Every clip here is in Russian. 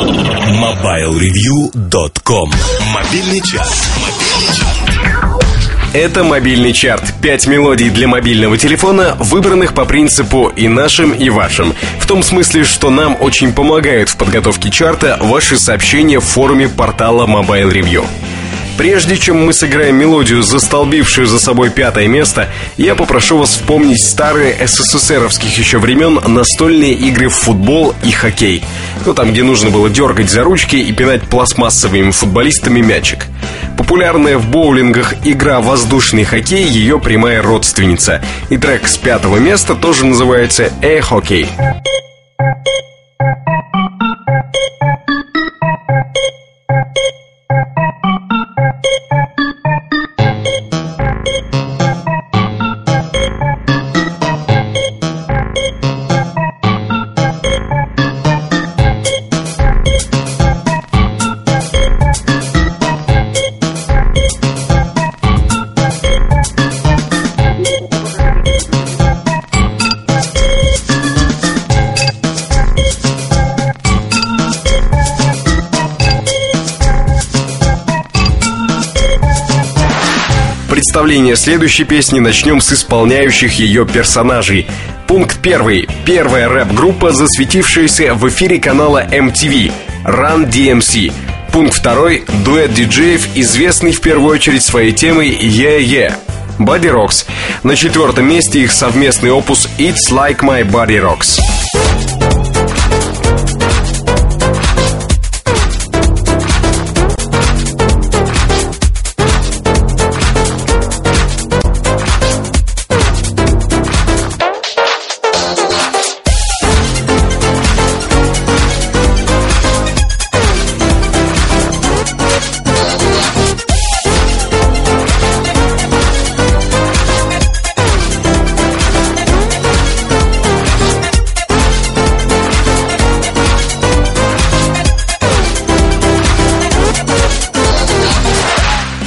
MobileReview.com Мобильный час. Это мобильный чарт. Пять мелодий для мобильного телефона, выбранных по принципу и нашим, и вашим. В том смысле, что нам очень помогают в подготовке чарта ваши сообщения в форуме портала Mobile Review. Прежде чем мы сыграем мелодию, застолбившую за собой пятое место, я попрошу вас вспомнить старые СССРовских еще времен настольные игры в футбол и хоккей. Ну, там, где нужно было дергать за ручки и пинать пластмассовыми футболистами мячик. Популярная в боулингах игра «Воздушный хоккей» ее прямая родственница. И трек с пятого места тоже называется «Э-хоккей». Представление следующей песни начнем с исполняющих ее персонажей. Пункт первый. Первая рэп-группа, засветившаяся в эфире канала MTV. Run DMC. Пункт второй. Дуэт диджеев, известный в первую очередь своей темой Yeah Yeah. Body Rocks. На четвертом месте их совместный опус It's Like My Body Rocks.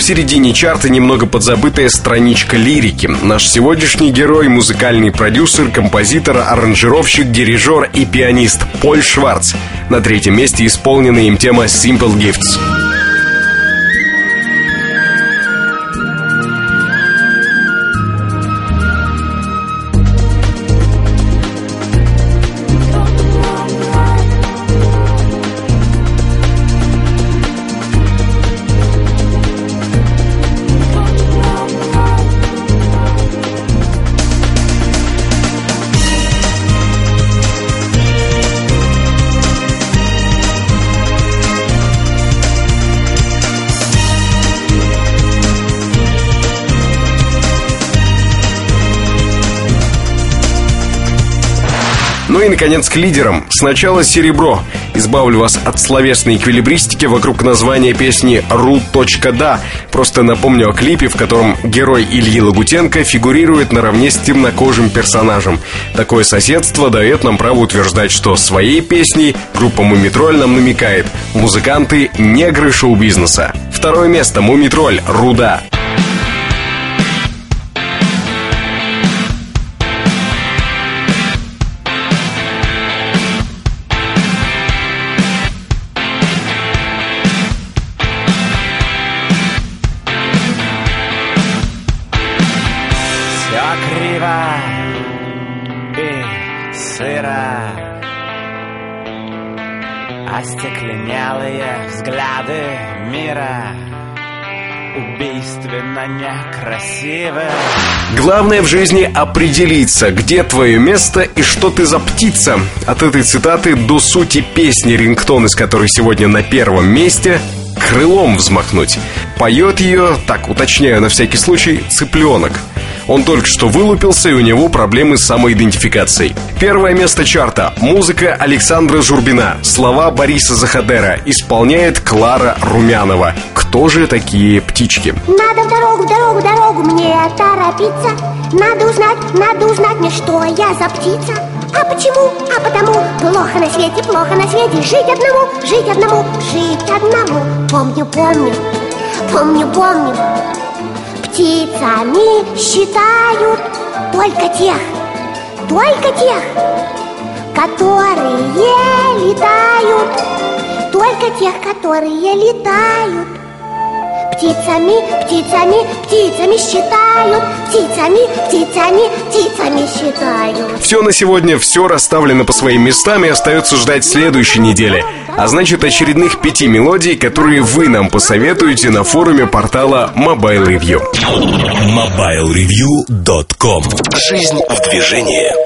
Середине чарта немного подзабытая страничка лирики. Наш сегодняшний герой – музыкальный продюсер, композитор, аранжировщик, дирижер и пианист Поль Шварц. На третьем месте исполнена им тема «Simple Gifts». И, наконец, к лидерам. Сначала «Серебро». Избавлю вас от словесной эквилибристики вокруг названия песни «Ру.да». Просто напомню о клипе, в котором герой Ильи Лагутенко фигурирует наравне с темнокожим персонажем. Такое соседство дает нам право утверждать, что своей песней группа «Мумитроль» нам намекает «Музыканты – негры шоу-бизнеса». Второе место «Мумитроль. Руда». Сыро Остекленелые взгляды мира Убийственно некрасивы Главное в жизни определиться, где твое место и что ты за птица. От этой цитаты до сути песни, рингтон из которой сегодня на первом месте, крылом взмахнуть. Поет ее, так уточняю на всякий случай, цыпленок. Он только что вылупился, и у него проблемы с самоидентификацией. Первое место чарта. Музыка Александра Журбина. Слова Бориса Захадера. Исполняет Клара Румянова. Кто же такие птички? Надо в дорогу, дорогу, дорогу мне торопиться Надо узнать, надо узнать мне, что я за птица А почему? А потому Плохо на свете, плохо на свете Жить одному, жить одному, жить одному Помню, помню, помню, помню Птицами считают только тех, только тех Которые летают только тех, которые летают Птицами, птицами, птицами считают Птицами, птицами, птицами считают Все на сегодня, все расставлено по своим местам и остается ждать следующей недели. А значит очередных пяти мелодий, которые вы нам посоветуете на форуме портала Mobile Review. MobileReview.com Жизнь в движении